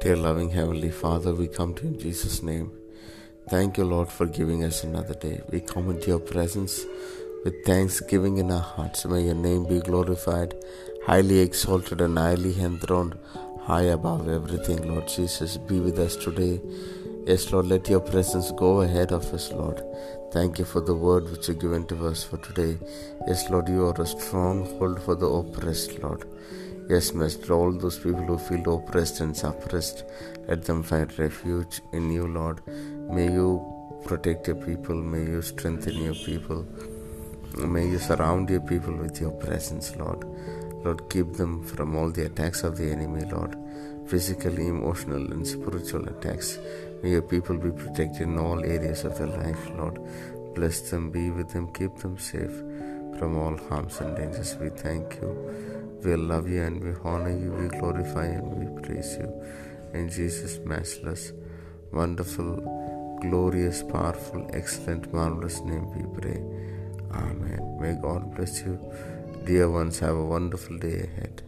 Dear loving Heavenly Father, we come to you in Jesus' name. Thank you, Lord, for giving us another day. We come into your presence with thanksgiving in our hearts. May your name be glorified, highly exalted, and highly enthroned, high above everything, Lord Jesus. Be with us today. Yes, Lord, let your presence go ahead of us, Lord. Thank you for the word which you have given to us for today. Yes, Lord, you are a stronghold for the oppressed, Lord. Yes, Master, all those people who feel oppressed and suppressed, let them find refuge in you, Lord. May you protect your people, may you strengthen your people, may you surround your people with your presence, Lord. Lord, keep them from all the attacks of the enemy, Lord, Physical, emotional, and spiritual attacks. May your people be protected in all areas of their life, Lord. Bless them, be with them, keep them safe from all harms and dangers. We thank you. We love you and we honor you, we glorify and we praise you. In Jesus' matchless, wonderful, glorious, powerful, excellent, marvelous name we pray. Amen. May God bless you. Dear ones, have a wonderful day ahead.